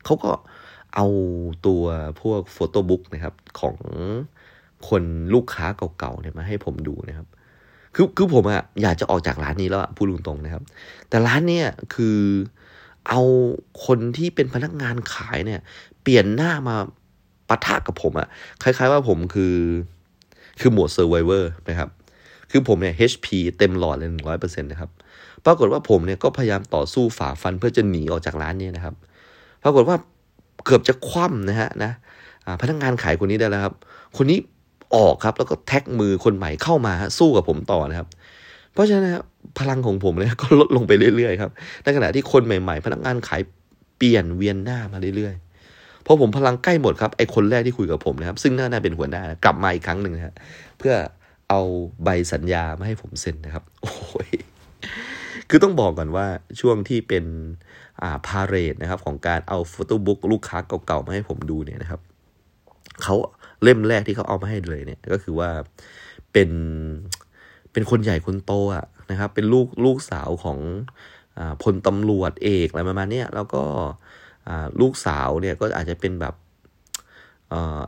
เขาก็เอาตัวพวกโฟโต้บุ๊กนะครับ ของคนลูกค้าเก่าๆเนี่ยมาให้ผมดูนะครับ คือคือผมอะอยากจะออกจากร้านนี้แล้วพูดตรงๆนะครับ แต่ร้านเนี้ยคือเอาคนที่เป็นพนักงานขายเนี่ย เปลี่ยนหน้ามาปะทะกับผมอะคล้าย ๆ ว่าผมคือคือโหมด survivor นะครับ คือผมเนี่ย HP เต็มหลอดเลยหนึ่งร้อยเปอร์เซ็นต์นะครับ ปรากฏว่าผมเนี่ยก็พยายามต่อสู้ฝ่าฟันเพื่อจะหนีออกจากร้านนี้นะครับ ปรากฏว่าเกือบจะคว่ำนะฮะนะพนักงานขายคนนี้ได้แล้วครับ คนนี้ออกครับ แล้วก็แท็กมือคนใหม่เข้ามาสู้กับผมต่อนะครับ เพราะฉะนั้นพลังของผมเนี่ยก็ลดลงไปเรื่อยๆครับในขณะที่คนใหม่ๆ พนักงานขายเปลี่ยนเวียนหน้ามาเรื่อยๆพอผมพลังใกล้หมดครับไอคนแรกที่คุยกับผมนะครับ ซึ่งน่าเป็นหัวหน้ากลับมาอีกครั้งหนึ่งนะเพื่อเอาใบสัญญามาให้ผมเซ็นนะครับ โอ้ย คือต้องบอกก่อนว่าช่วงที่เป็นอ่าพาเรดนะครับของการเอาโฟโต้บุ๊กลูกค้าเก่าๆมาให้ผมดูเนี่ยนะครับเขาเล่มแรกที่เขาเอามาให้เลยเนี่ยก็คือว่าเป็นเป็นคนใหญ่คนโตอะนะครับ เป็นลูกลูกสาวของอพลตำรวจเอกอะไรประมาณนี้แล้วก็ลูกสาวเนี่ยก็อาจจะเป็นแบบ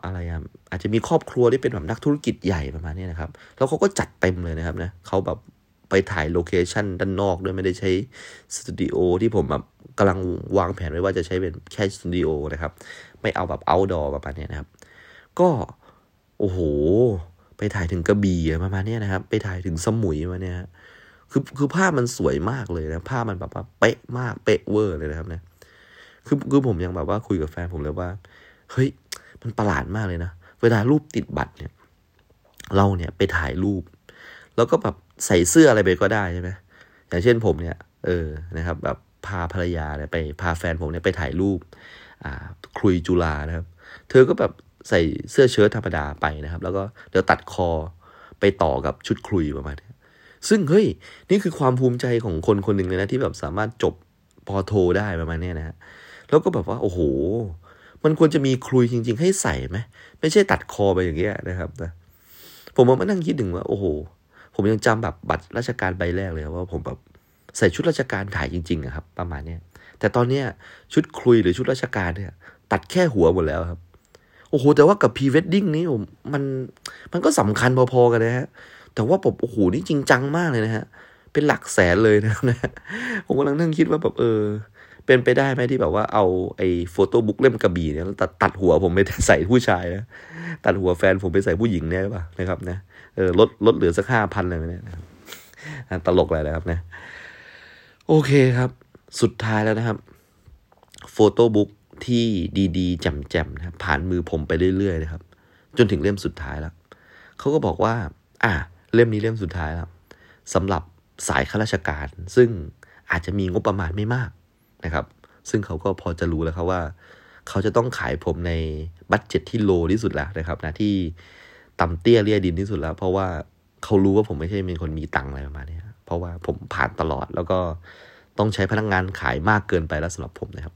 อะไรอะอาจจะมีครอบครัวที่เป็นแบบนักธุรกิจใหญ่ประมาณนี้นะครับ แล้วเขาก็จัดเต็มเลยนะครับนะเขาแบบ ไปถ่าย location ด้านนอกด้วยไม่ได้ใช้สตูดิโอที่ผมแบบกำลังวางแผนไว้ว่าจะใช้เป็นแค่สตูดิโอนะครับ ไม่เอาแบบ outdoor ประมาณนี้นะครับ ก็โอ้โห ไปถ่ายถึงกระบี่ประมาณนี้นะครับ ไปถ่ายถึงสมุยมาเนี่ยคือคือภาพมันสวยมากเลยนะภาพมันแบบว่าเป๊ะมากเป๊ะเวอร์เลยนะครับเนะคือคือผมยังแบบว่าคุยกับแฟนผมเลยว่า เฮ้ย มันประหลาดมากเลยนะ เวลารูปติดบัตรเนี่ย เราเนี่ยไปถ่ายรูป แล้วก็แบบ ใส่เสื้ออะไรไปก็ได้ใช่ไหมอย่างเช่นผมเนี่ย เออนะครับแบบพาภรรยาเนี่ยไปพาแฟนผมเนี่ยไปถ่ายรูปอ่าครุยจุฬานะครับ เธอก็แบบใส่เสื้อเชิ้ตธรรมดาไปนะครับ แล้วก็เดี๋ยวตัดคอไปต่อกับชุดครุยประมาณนี้ซึ่งเฮ้ยนี่คือความภูมิใจของคนคนหนึ่งเลยนะที่แบบสามารถจบปโทได้ประมาณนี้นะฮะแล้วก็แบบว่าโอ้โห มันควรจะมีครุยจริง ๆ ให้ใส่ไหมไม่ใช่ตัดคอไปอย่างเงี้ยนะครับนะผมมานั่งคิดถึงว่า โอ้โห ผมยังจำแบบบัตรราชการใบแรกเลยว่าผมแบบใส่ชุดราชการถ่ายจริงๆอะครับ ประมาณเนี้ยแต่ตอนเนี้ยชุดครุยหรือชุดราชการเนี่ย ตัดแค่หัวหมดแล้วครับ โอ้โห แต่ว่ากับพรีเวดดิ้งนี้ผมมันมันก็สำคัญพอๆกันนะฮะ แต่ว่าผมโอ้โหนี่จริงจังมากเลยนะฮะ เป็นหลักแสนเลยนะนะผมกำลังนั่งคิดว่าแบบเออ เป็นไปได้ไหมที่แบบว่าเอาไอ้ photobook เล่มกระบี่เนี่ยตัดตัดหัวผมไปใส่ผู้ชายนะตัดหัวแฟนผมไปใส่ผู้หญิงเนี่ยป่ะนะครับนะ เออลดลดเหลือสักห้าพันเลยเนี่ยตลกเลยนะครับนะโอเคครับ สุดท้ายแล้วนะครับโฟโต้บุ๊กที่ดีๆแจ่มๆนะผ่านมือผมไปเรื่อยๆนะครับ จนถึงเล่มสุดท้ายแล้วเขาก็บอกว่า อะเล่มนี้เล่มสุดท้ายแล้วสำหรับสายข้าราชการ ซึ่งอาจจะมีงบประมาณไม่มากนะครับ ซึ่งเขาก็พอจะรู้แล้วครับว่า เขาจะต้องขายผมในบัตเจ็ตที่โลที่สุดแล้วนะครับนะที่ ต่ำเตี้ยเรียดินที่สุดแล้ว เพราะว่าเขารู้ว่าผมไม่ใช่เป็นคนมีตังอะไรประมาณนี้เพราะว่าผมผ่านตลอดแล้วก็ต้องใช้พนักงงานขายมากเกินไปแล้วสำหรับผมนะครับ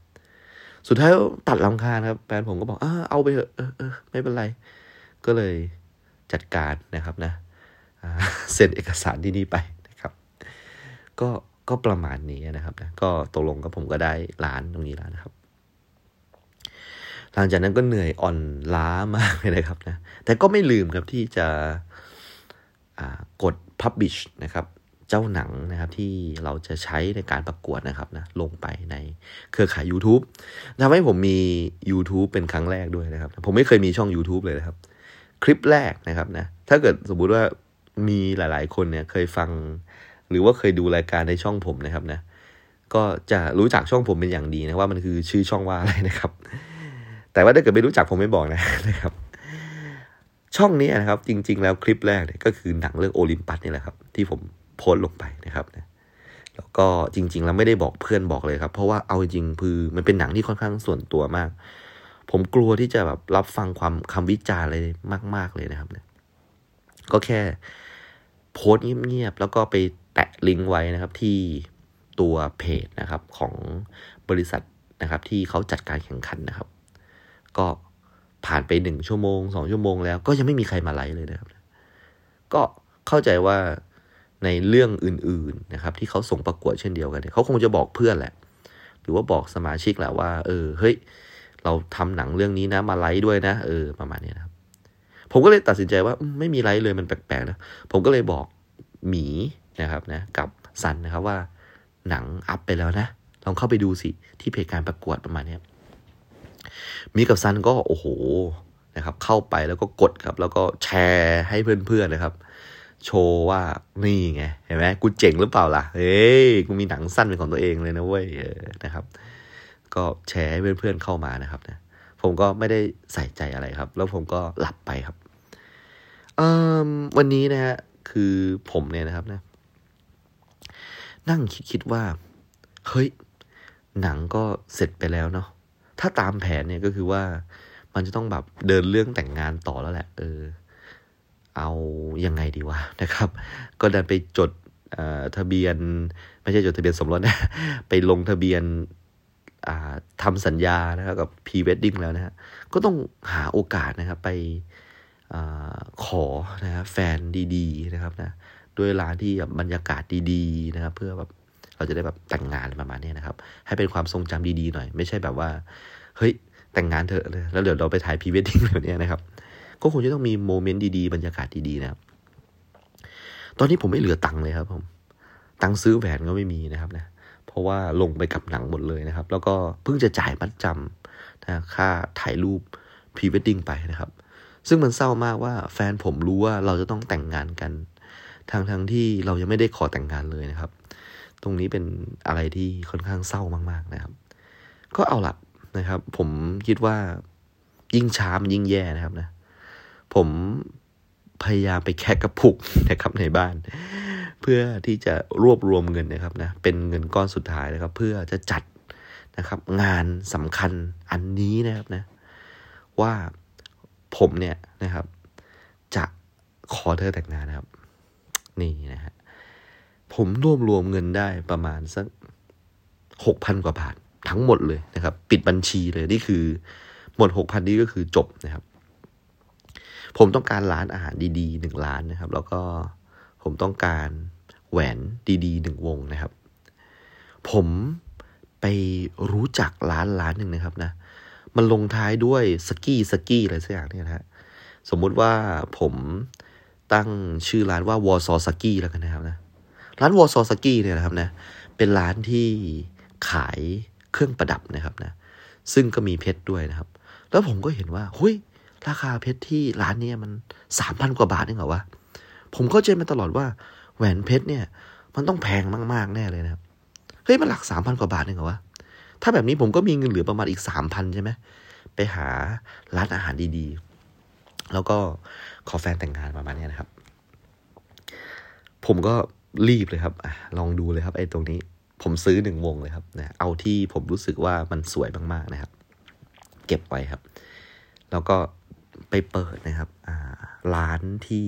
สุดท้ายตัดลำคาญครับแฟนผมก็บอกเออเอาไปเถอะเออเออไม่เป็นไร ก็เลยจัดการนะครับนะเซ็นเอกสารที่นี่ไปนะครับ ก็ก็ประมาณนี้นะครับนะก็ตกลงกับผมก็ได้ร้านตรงนี้แล้วนะครับ หลังจากนั้นก็เหนื่อยอ่อนล้ามากเลยนะครับนะ แต่ก็ไม่ลืมครับที่จะกด publish นะครับ เจ้าหนังนะครับที่เราจะใช้ในการประกวดนะครับนะลงไปในเครือข่าย YouTube ทำให้ผมมี YouTube เป็นครั้งแรกด้วยนะครับ ผมไม่เคยมีช่อง YouTube เลยนะครับ คลิปแรกนะครับนะ ถ้าเกิดสมมุติว่ามีหลาย ๆ คนเนี่ยเคยฟัง หรือว่าเคยดูรายการในช่องผมนะครับนะ ก็จะรู้จักช่องผมเป็นอย่างดีนะว่ามันคือชื่อช่องว่าอะไรนะครับ แต่ว่าถ้าเกิดไม่รู้จักผมไม่บอกนะนะครับ ช่องนี้นะครับ จริง ๆ แล้วคลิปแรกเนี่ยก็คือหนังเรื่องโอลิมปัสนี่แหละครับ ที่ผมโพสต์ลงไปนะครับนะแล้วก็จริง ๆ แล้วไม่ได้บอกเพื่อนบอกเลยครับ เพราะว่าเอาจริงคือมันเป็นหนังที่ค่อนข้างส่วนตัวมาก ผมกลัวที่จะแบบรับฟังความคำวิจารณ์อะไรมาก ๆเลยนะครับเนี่ยก็แค่โพสต์เงียบๆแล้วก็ไปแตะลิงก์ไว้นะครับที่ตัวเพจนะครับของบริษัทนะครับที่เขาจัดการแข่งขันนะครับ ก็ผ่านไปหนึ่งชั่วโมงสองชั่วโมงแล้วก็ยังไม่มีใครมาไลค์เลยนะครับ ก็เข้าใจว่าในเรื่องอื่นๆนะครับ ที่เขาส่งประกวดเช่นเดียวกันเขาคงจะบอกเพื่อนแหละ หรือว่าบอกสมาชิกแหละว่า เออเฮ้ย เราทำหนังเรื่องนี้นะมาไลฟ์ด้วยนะเออประมาณนี้นะครับ ผมก็เลยตัดสินใจว่าไม่มีไลฟ์เลยมันแปลกๆนะผมก็เลยบอกหมีนะครับนะกับซันนะครับว่าหนังอัพไปแล้วนะลองเข้าไปดูสิที่เพจการประกวดประมาณนี้ มีกับซันก็โอ้โหนะครับ เข้าไปแล้วก็กดครับ แล้วก็แชร์ให้เพื่อนๆนะครับ โชว์ว่านี่ไงเห็นไหมกูเจ๋งหรือเปล่าล่ะเฮ้ยกูมีหนังสั้นเป็นของตัวเองเลยนะเว้ยนะครับ ก็แชร์ให้เพื่อนๆเข้ามานะครับนะผมก็ไม่ได้ใส่ใจอะไรครับ แล้วผมก็หลับไปครับวันนี้นะฮะคือผมเนี่ยนะครับนะ นั่งคิดคิดว่า เฮ้ย หนังก็เสร็จไปแล้วเนาะ ถ้าตามแผนเนี่ยก็คือว่ามันจะต้องแบบเดินเรื่องแต่งงานต่อแล้วแหละ เออ เอายังไงดีวะนะครับ ก็ดันไปจดทะเบียน ไม่ใช่จดทะเบียนสมรสนะไปลงทะเบียนทำสัญญานะครับกับพรีเวดดิ้งแล้วนะฮะก็ต้องหาโอกาสนะครับไปอขอนะแฟนดี ๆ นะครับนะด้วยร้านที่แบบบรรยากาศดี ๆ นะครับ เพื่อแบบ เราจะได้แบบแต่งงานประมาณนี้นะครับ ให้เป็นความทรงจำดีๆหน่อย ไม่ใช่แบบว่า เฮ้ย แต่งงานเถอะเลยแล้วเดี๋ยวเราไปถ่ายพรีเวดดิ้งแบบนี้นะครับ ก็คงจะต้องมี moment ดีๆ บรรยากาศดีๆนะครับ ตอนนี้ผมไม่เหลือตังค์เลยครับ ผม ตังค์ซื้อแหวนก็ไม่มีนะครับนะ เพราะว่าลงไปกับหนังหมดเลยนะครับ แล้วก็เพิ่งจะจ่ายมัดจำนะค่าถ่ายรูปพรีเวดดิ้งไปนะครับ ซึ่งมันเศร้ามากว่าแฟนผมรู้ว่าเราจะต้องแต่งงานกันทางทั้งที่เรายังไม่ได้ขอแต่งงานเลยนะครับ ตรงนี้เป็นอะไรที่ค่อนข้างเศร้ามากๆนะครับ ก็เอาละนะครับ ผมคิดว่ายิ่งช้ามันยิ่งแย่นะครับนะ ผมพยายามไปแค่กระปุกนะครับในบ้าน เพื่อที่จะรวบรวมเงินนะครับนะเป็นเงินก้อนสุดท้ายนะครับ เพื่อจะจัดนะครับ งานสำคัญอันนี้นะครับนะ ว่าผมเนี่ยนะครับ จะขอเธอแต่งงานนะครับ นี่นะฮะ ผมรวบรวมเงินได้ประมาณสักหกพันกว่าบาททั้งหมดเลยนะครับ ปิดบัญชีเลยนี่คือ หมดหกพันนี้ก็คือจบนะครับ ผมต้องการร้านอาหารดีๆหนึ่งร้านนะครับ แล้วก็ผมต้องการแหวนดีๆหนึ่งวงนะครับ ผมไปรู้จักร้านร้านหนึ่งนะครับนะ มันลงท้ายด้วยสกี้สกี้อะไรสักอย่างเนี่ยนะฮะสมมุติว่าผมตั้งชื่อร้านว่าวอซอสกี้แล้วกันนะครับนะ ร้านวอซอสกี้เนี่ยนะครับนะเป็นร้านที่ขายเครื่องประดับนะครับนะซึ่งก็มีเพชรด้วยนะครับ แล้วผมก็เห็นว่าเฮ้ยราคาเพชรที่ร้านนี้มันสามพันกว่าบาทเองเหรอวะผมก็เจมาตลอดว่าแหวนเพชรเนี่ย มันต้องแพงมากๆแน่เลยนะครับเฮ้ยมันหลักสามพันกว่าบาทเองเหรอวะถ้าแบบนี้ผมก็มีเงินเหลือประมาณอีกสามพันใช่ไหมไปหาร้านอาหารดีๆ แล้วก็ขอแฟนแต่งงานประมาณนี้นะครับ ผมก็ รีบเลยครับอลองดูเลยครับไอ้ตรงนี้ ผมซื้อหนึ่งวงเลยครับนะเอาที่ผมรู้สึกว่ามันสวยมากๆนะครับ เก็บไว้ครับ แล้วก็ไปเปิดนะครับร้านที่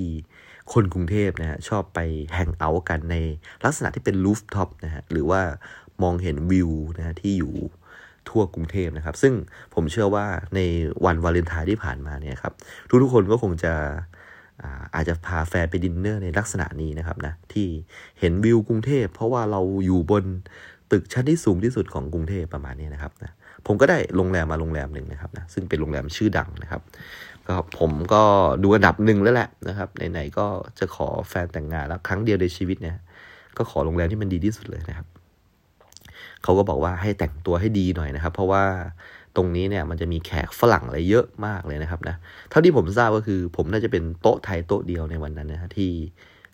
คนกรุงเทพนะฮะชอบไปแฮงเอาท์กันในลักษณะที่เป็นลูฟท็อปนะฮะหรือว่ามองเห็นวิวนะฮะที่อยู่ทั่วกรุงเทพนะครับ ซึ่งผมเชื่อว่าในวันวาเลนไทน์ที่ผ่านมาเนี่ยครับ ทุกๆคนก็คงจะ อาจจะพาแฟนไปดินเนอร์ในลักษณะนี้นะครับนะที่เห็นวิวกรุงเทพ เพราะว่าเราอยู่บนตึกชั้นที่สูงที่สุดของกรุงเทพประมาณนี้นะครับนะผมก็ได้โรงแรมมาโรงแรมหนึ่งนะครับนะซึ่งเป็นโรงแรมชื่อดังนะครับก็ผมก็ดูอันดับหนึ่งแล้วแหละนะครับไหนๆก็จะขอแฟนแต่งงานแล้วครั้งเดียวในชีวิตเนี่ยก็ขอโรงแรมที่มันดีที่สุดเลยนะครับเขาก็บอกว่าให้แต่งตัวให้ดีหน่อยนะครับ เพราะว่า ตรงนี้เนี่ยมันจะมีแขกฝรั่งอะไรเยอะมากเลยนะครับนะเท่าที่ผมทราบก็คือ ผมน่าจะเป็นโต๊ะไทยโต๊ะเดียวในวันนั้นนะที่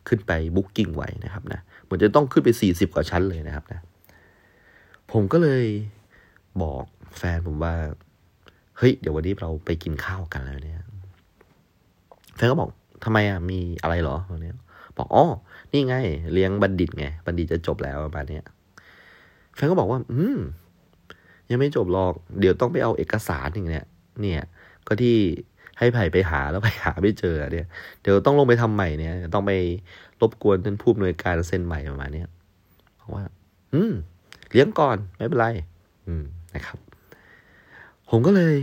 ขึ้นไปบุ๊กกิ้งไว้นะครับนะเหมือนจะต้องขึ้นไปสี่สิบกว่าชั้นเลยนะครับนะผมก็เลยบอกแฟนผมว่า เฮ้ย เดี๋ยววันนี้เราไปกินข้าวกันแล้วเนี่ย แฟนก็บอกทำไมอะมีอะไรเหรอวันนี้บอกอ๋อนี่ไง เลี้ยงบัณฑิตไง บัณฑิตจะจบแล้วประมาณนี้แฟนก็บอกว่า อืม ยังไม่จบหรอก เดี๋ยวต้องไปเอาเอกสารอย่างเนี้ยเนี่ย ก็ที่ให้ไผ่ไปหาแล้วไปหาไม่เจอเนี่ย เดี๋ยวต้องลงไปทำใหม่เนี่ย ต้องไปรบกวนท่านผู้อำนวยการเซ็นใหม่ประมาณนี้บอกว่า อืม เลี้ยงก่อนไม่เป็นไร อืมนะครับ ผมก็เลย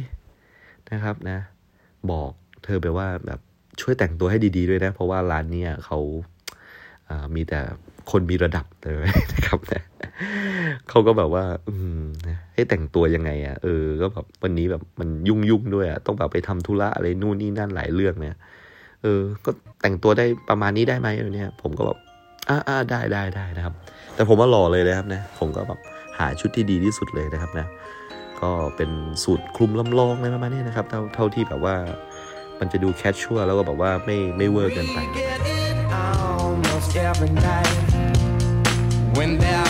นะครับนะ บอกเธอไปว่าแบบช่วยแต่งตัวให้ดี ๆ ด้วยนะ เพราะว่าร้านนี้เขาามีแต่คนมีระดับเลยนะครับนะ เขาก็แบบว่า อืมให้แต่งตัวยังไงอะ่ะ เออ ก็แบบวันนี้แบบมันยุ่งยุ่งด้วยอะ่ะ ต้องแบบไปทำธุระอะไรนู่นนี่นั่นหลายเรื่องเนี่ย เออ ก็แต่งตัวได้ประมาณนี้ได้ไหมเนี่ย ผมก็แบบ อ่าอ่าได้ได้ได้นะครับ แต่ผมว่าหล่อเลยนะครับนะ ผมก็แบบหาชุดที่ดีที่สุดเลยนะครับนะ ก็เป็นสูตรคลุมลำลองอะไรประมาณนี้นะครับ เท่าเท่าที่แบบว่า มันจะดูแคชชัวแล้วก็แบบว่าไม่ไม่เวอร์เกินไป When there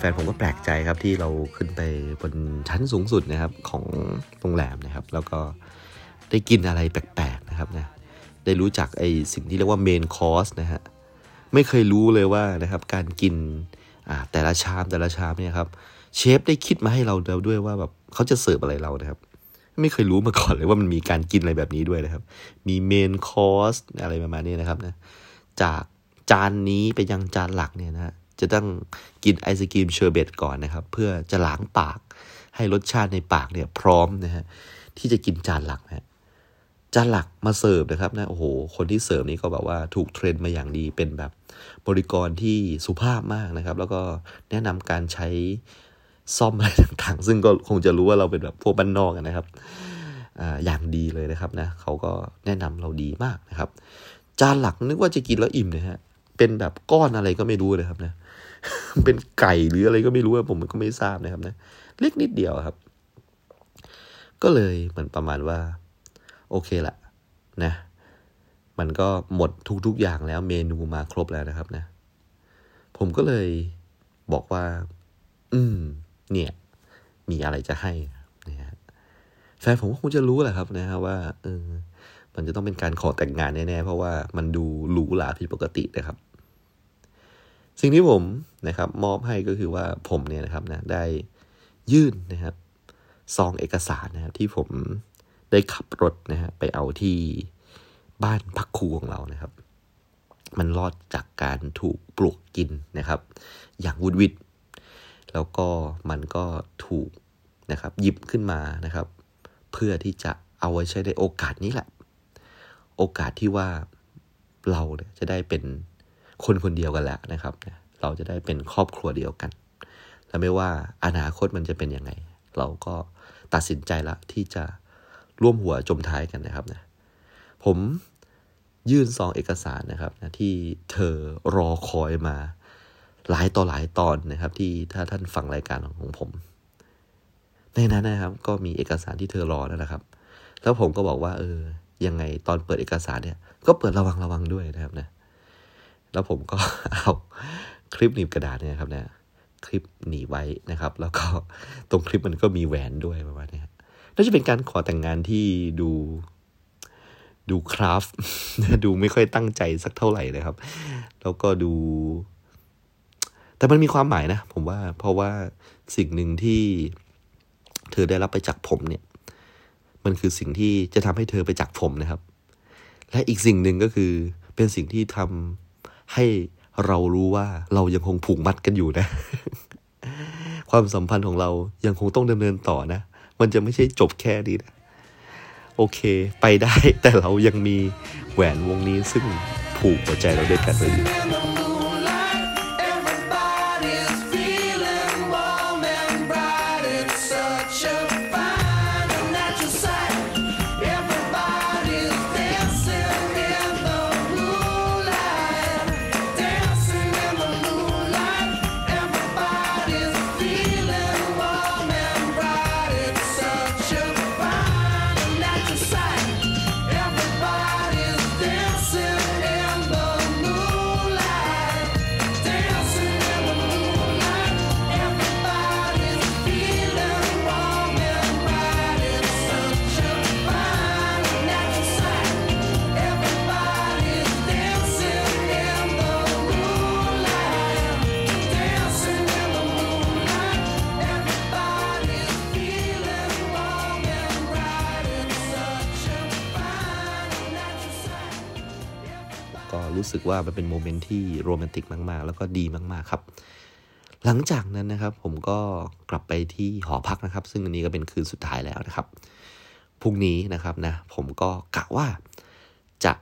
แฟนผมก็แปลกใจครับที่เราขึ้นไปบนชั้นสูงสุดนะครับของโรงแรมนะครับ แล้วก็ได้กินอะไรแปลกๆนะครับนะได้รู้จักไอสิ่งที่เรียกว่า main course นะฮะไม่เคยรู้เลยว่านะครับการกินอ่าแต่ละชามแต่ละชามเนี่ยครับเชฟได้คิดมาให้เราด้วยว่าแบบเขาจะเสิร์ฟอะไรเรานะครับ ไม่เคยรู้มาก่อนเลยว่ามันมีการกินอะไรแบบนี้ด้วยนะครับ มี main course อะไรประมาณนี้นะครับนะจากจานนี้ไปยังจานหลักเนี่ยนะฮะ จะต้องกินไอศกรีมเชอร์เบตก่อนนะครับ เพื่อจะล้างปาก ให้รสชาติในปากเนี่ยพร้อมนะฮะที่จะกินจานหลักนะฮะจานหลักมาเสิร์ฟนะครับนะโอ้โหคนที่เสิร์ฟนี่ก็แบบว่าถูก train มาอย่างดีเป็นแบบบริกรที่สุภาพมากนะครับ แล้วก็แนะนำการใช้ซ่อมอะไรต่างๆ ซึ่งก็คงจะรู้ว่าเราเป็นแบบพวกบ้านนอกนะครับออย่างดีเลยนะครับนะเขาก็แนะนำเราดีมากนะครับ จานหลักนึกว่าจะกินแล้วอิ่มนะฮะเป็นแบบก้อนอะไรก็ไม่รู้เลยครับนะ เป็นไก่หรืออะไรก็ไม่รู้ผมก็ไม่ทราบนะครับนะเล็กนิดเดียวครับ ก็เลยเหมือนประมาณว่า โอเคละนะ มันก็หมดทุกๆอย่างแล้วเมนูมาครบแล้วนะครับนะ ผมก็เลยบอกว่า อืม เนี่ย มีอะไรจะให้นะฮะแฟนผมก็คงจะรู้แหละครับนะฮะว่าเออมันจะต้องเป็นการขอแต่งงานแน่ๆเพราะว่ามันดูหรูหราผิดปกตินะครับ สิ่งที่ผมนะครับมอบให้ก็คือว่าผมเนี่ยนะครับนะได้ยื่นนะครับซองเอกสารนะครับที่ผมได้ขับรถนะฮะไปเอาที่บ้านพักครูของเรานะครับ มันรอดจากการถูกปลวกกินนะครับ อย่างวุดวิดแล้วก็มันก็ถูกนะครับหยิบขึ้นมานะครับ เพื่อที่จะเอาไว้ใช้ในโอกาสนี้แหละ โอกาสที่ว่าเราเนี่ยจะได้เป็น คนคนเดียวกันแล้วนะครับ เราจะได้เป็นครอบครัวเดียวกัน และไม่ว่าอนาคตมันจะเป็นยังไง เราก็ตัดสินใจละที่จะร่วมหัวจมท้ายกันนะครับนะผมยื่นซองเอกสารนะครับนะที่เธอรอคอยมาหลายต่อหลายตอนนะครับ ที่ถ้าท่านฟังรายการของผม ในนั้นนะครับ ก็มีเอกสารที่เธอรอแล้วนะครับ แล้วผมก็บอกว่า เออ ยังไงตอนเปิดเอกสารเนี่ย ก็เปิดระวังระวังด้วยนะครับนะ แล้วผมก็เอาคลิปหนีบกระดาษเนี่ยครับเนะคลิปหนีไว้นะครับ แล้วก็ตรงคลิปมันก็มีแหวนด้วยประมาณนี้น่าจะเป็นการขอแต่งงานที่ดูดูคราฟดูไม่ค่อยตั้งใจสักเท่าไหร่นะครับ แล้วก็ดู แต่มันมีความหมายนะ ผมว่าเพราะว่าสิ่งหนึ่งที่เธอได้รับไปจากผมเนี่ย มันคือสิ่งที่จะทำให้เธอไปจากผมนะครับ และอีกสิ่งหนึ่งก็คือเป็นสิ่งที่ทำ ให้เรารู้ว่าเรายังคงผูกมัดกันอยู่นะ ความสัมพันธ์ของเรายังคงต้องดำเนินต่อนะ มันจะไม่ใช่จบแค่นี้นะโอเค ไปได้แต่เรายังมีแหวนวงนี้ซึ่งผูกหัวใจเราด้วยกันไว้อยู่ รู้สึกว่ามันเป็นโมเมนต์ที่โรแมนติกมากๆ แล้วก็ดีมากๆครับ หลังจากนั้นนะครับ ผมก็กลับไปที่หอพักนะครับ ซึ่งอันนี้ก็เป็นคืนสุดท้ายแล้วนะครับพรุ่งนี้นะครับนะผมก็กะว่าจะ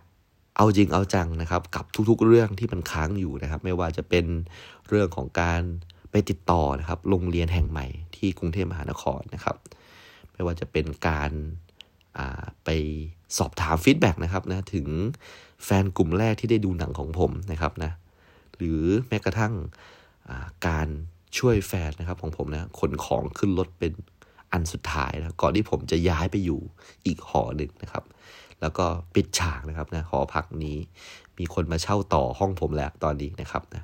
เอาจริงเอาจังนะครับ กับทุกๆเรื่องที่มันค้างอยู่นะครับ ไม่ว่าจะเป็นเรื่องของการไปติดต่อนะครับโรงเรียนแห่งใหม่ที่กรุงเทพมหานครนะครับ ไม่ว่าจะเป็นการไปสอบถามฟีดแบ็กนะครับนะถึง แฟนกลุ่มแรกที่ได้ดูหนังของผมนะครับนะ หรือแม้กระทั่งการช่วยแฟนนะครับของผมนะขนของขึ้นรถเป็นอันสุดท้ายนะก่อนที่ผมจะย้ายไปอยู่อีกหอหนึ่งนะครับ แล้วก็ปิดฉากนะครับนะหอพักนี้มีคนมาเช่าต่อห้องผมแล้วตอนนี้นะครับนะ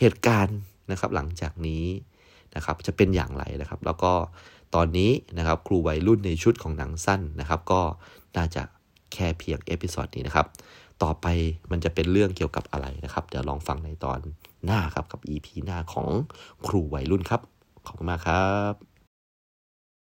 เหตุการณ์นะครับหลังจากนี้นะครับจะเป็นอย่างไรนะครับ แล้วก็ตอนนี้นะครับครูวัยรุ่นในชุดของหนังสั้นนะครับ ก็น่าจะแค่เพียง episode นี้นะครับ ต่อไปมันจะเป็นเรื่องเกี่ยวกับอะไรนะครับ เดี๋ยวลองฟังในตอนหน้าครับกับ EP หน้าของครูวัยรุ่นครับ ขอบคุณมากครับ